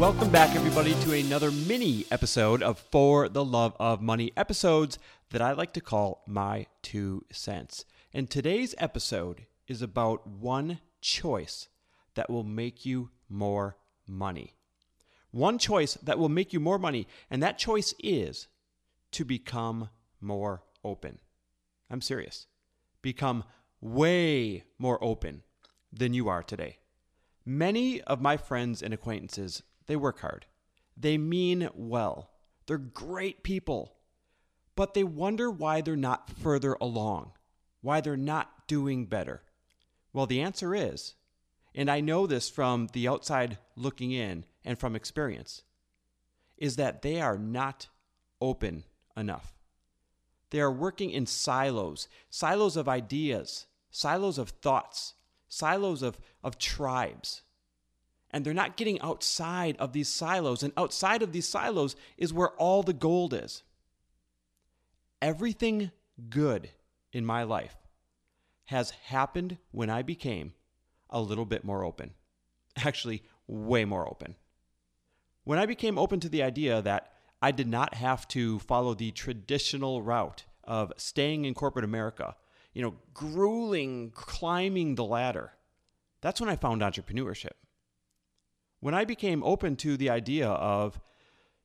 Welcome back, everybody, to another mini episode of For the Love of Money episodes that I like to call My Two Cents. And today's episode is about one choice that will make you more money. One choice that will make you more money, and that choice is to become more open. I'm serious. Become way more open than you are today. Many of my friends and acquaintances they work hard. They mean well. They're great people. But they wonder why they're not further along, why they're not doing better. Well, the answer is, and I know this from the outside looking in and from experience, is that they are not open enough. They are working in silos, silos of ideas, silos of thoughts, silos of, of tribes and they're not getting outside of these silos. And outside of these silos is where all the gold is. Everything good in my life has happened when I became a little bit more open. Actually, way more open. When I became open to the idea that I did not have to follow the traditional route of staying in corporate America, you know, grueling, climbing the ladder, that's when I found entrepreneurship when I became open to the idea of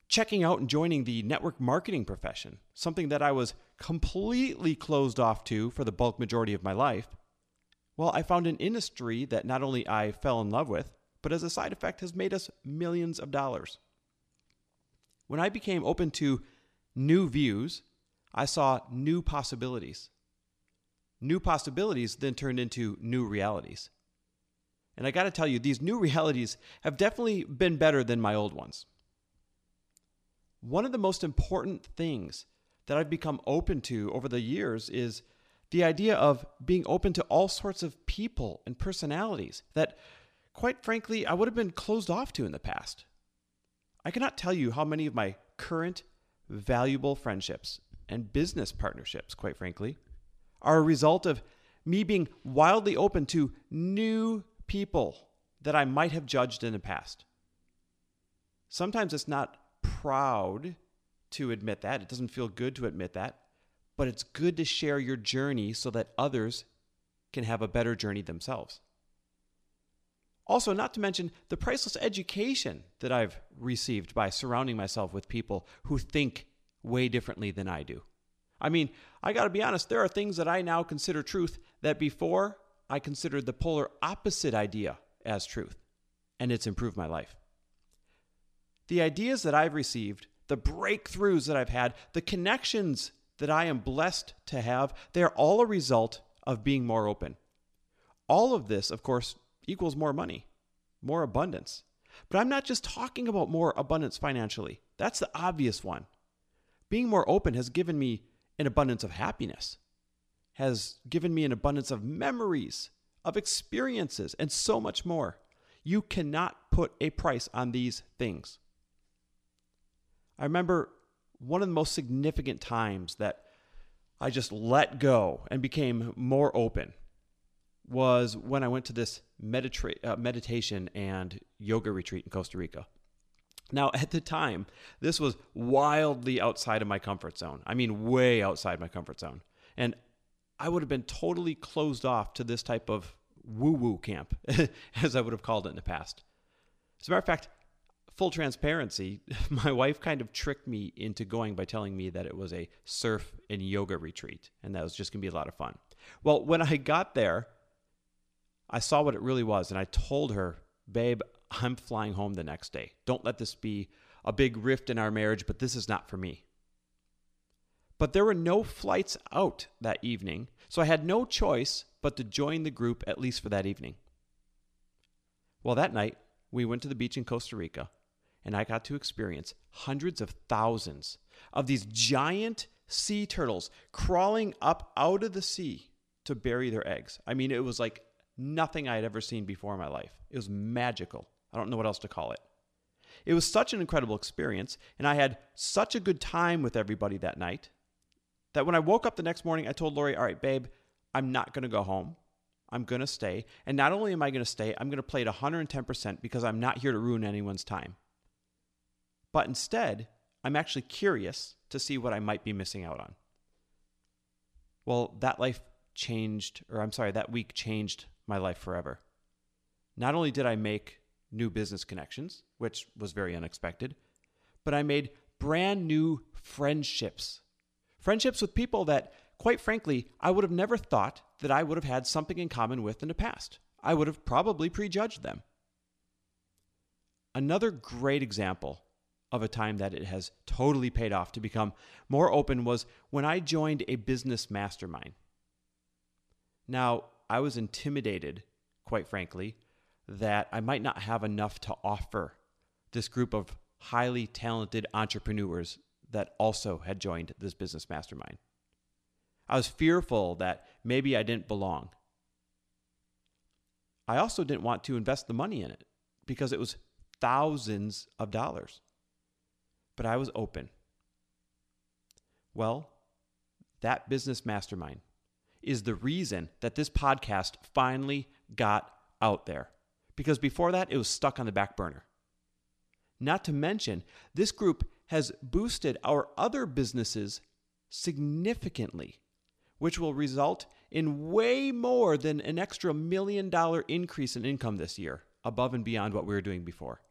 checking out and joining the network marketing profession, something that I was completely closed off to for the bulk majority of my life, well, I found an industry that not only I fell in love with, but as a side effect has made us millions of dollars. When I became open to new views, I saw new possibilities. New possibilities then turned into new realities. And I got to tell you, these new realities have definitely been better than my old ones. One of the most important things that I've become open to over the years is the idea of being open to all sorts of people and personalities that, quite frankly, I would have been closed off to in the past. I cannot tell you how many of my current valuable friendships and business partnerships, quite frankly, are a result of me being wildly open to new people that I might have judged in the past. Sometimes it's not proud to admit that. It doesn't feel good to admit that. But it's good to share your journey so that others can have a better journey themselves. Also, not to mention the priceless education that I've received by surrounding myself with people who think way differently than I do. I mean, I got to be honest, there are things that I now consider truth that before I considered the polar opposite idea as truth, and it's improved my life. The ideas that I've received, the breakthroughs that I've had, the connections that I am blessed to have, they are all a result of being more open. All of this, of course, equals more money, more abundance. But I'm not just talking about more abundance financially. That's the obvious one. Being more open has given me an abundance of happiness has given me an abundance of memories, of experiences, and so much more. You cannot put a price on these things. I remember one of the most significant times that I just let go and became more open was when I went to this medita- uh, meditation and yoga retreat in Costa Rica. Now, at the time, this was wildly outside of my comfort zone. I mean, way outside my comfort zone. And I would have been totally closed off to this type of woo woo camp, as I would have called it in the past. As a matter of fact, full transparency, my wife kind of tricked me into going by telling me that it was a surf and yoga retreat and that was just going to be a lot of fun. Well, when I got there, I saw what it really was and I told her, babe, I'm flying home the next day. Don't let this be a big rift in our marriage, but this is not for me. But there were no flights out that evening, so I had no choice but to join the group at least for that evening. Well, that night, we went to the beach in Costa Rica, and I got to experience hundreds of thousands of these giant sea turtles crawling up out of the sea to bury their eggs. I mean, it was like nothing I had ever seen before in my life. It was magical. I don't know what else to call it. It was such an incredible experience, and I had such a good time with everybody that night that when I woke up the next morning, I told Lori, All right, babe, I'm not going to go home. I'm going to stay. And not only am I going to stay, I'm going to play it 110% because I'm not here to ruin anyone's time. But instead, I'm actually curious to see what I might be missing out on. Well, that life changed, or I'm sorry, that week changed my life forever. Not only did I make new business connections, which was very unexpected, but I made brand new friendships. Friendships with people that, quite frankly, I would have never thought that I would have had something in common with in the past. I would have probably prejudged them. Another great example of a time that it has totally paid off to become more open was when I joined a business mastermind. Now, I was intimidated, quite frankly, that I might not have enough to offer this group of highly talented entrepreneurs that also had joined this business mastermind. I was fearful that maybe I didn't belong. I also didn't want to invest the money in it because it was thousands of dollars. But I was open. Well, that business mastermind is the reason that this podcast finally got out there. Because before that, it was stuck on the back burner. Not to mention, this group has boosted our other businesses significantly, which will result in way more than an extra million dollar increase in income this year, above and beyond what we were doing before.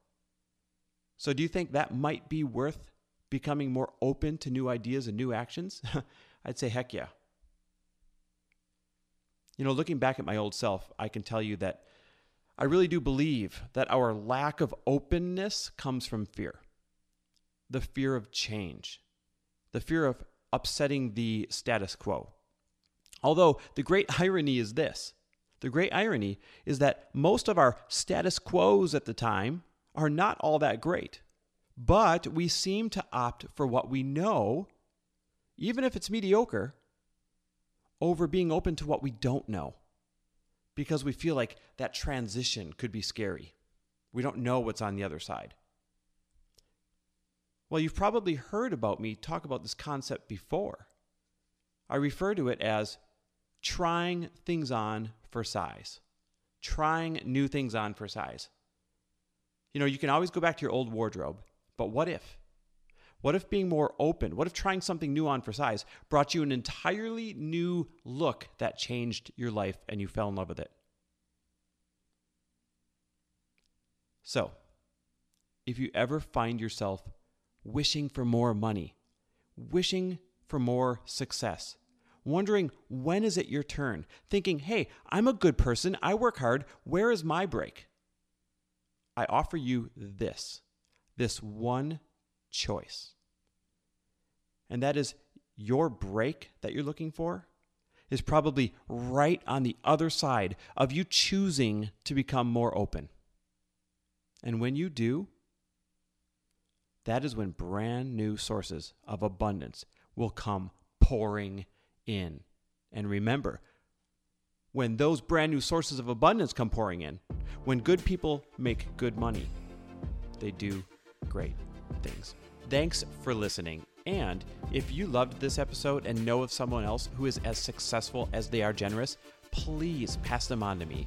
So, do you think that might be worth becoming more open to new ideas and new actions? I'd say, heck yeah. You know, looking back at my old self, I can tell you that I really do believe that our lack of openness comes from fear the fear of change, the fear of upsetting the status quo. Although the great irony is this the great irony is that most of our status quos at the time are not all that great, but we seem to opt for what we know, even if it's mediocre, over being open to what we don't know because we feel like that transition could be scary. We don't know what's on the other side. Well, you've probably heard about me talk about this concept before. I refer to it as trying things on for size, trying new things on for size. You know, you can always go back to your old wardrobe, but what if? What if being more open, what if trying something new on for size brought you an entirely new look that changed your life and you fell in love with it? So, if you ever find yourself wishing for more money, wishing for more success, wondering when is it your turn, thinking, hey, I'm a good person, I work hard, where is my break? I offer you this, this one choice. And that is your break that you're looking for is probably right on the other side of you choosing to become more open. And when you do, that is when brand new sources of abundance will come pouring in. And remember, when those brand new sources of abundance come pouring in, when good people make good money, they do great things. Thanks for listening. And if you loved this episode and know of someone else who is as successful as they are generous, please pass them on to me.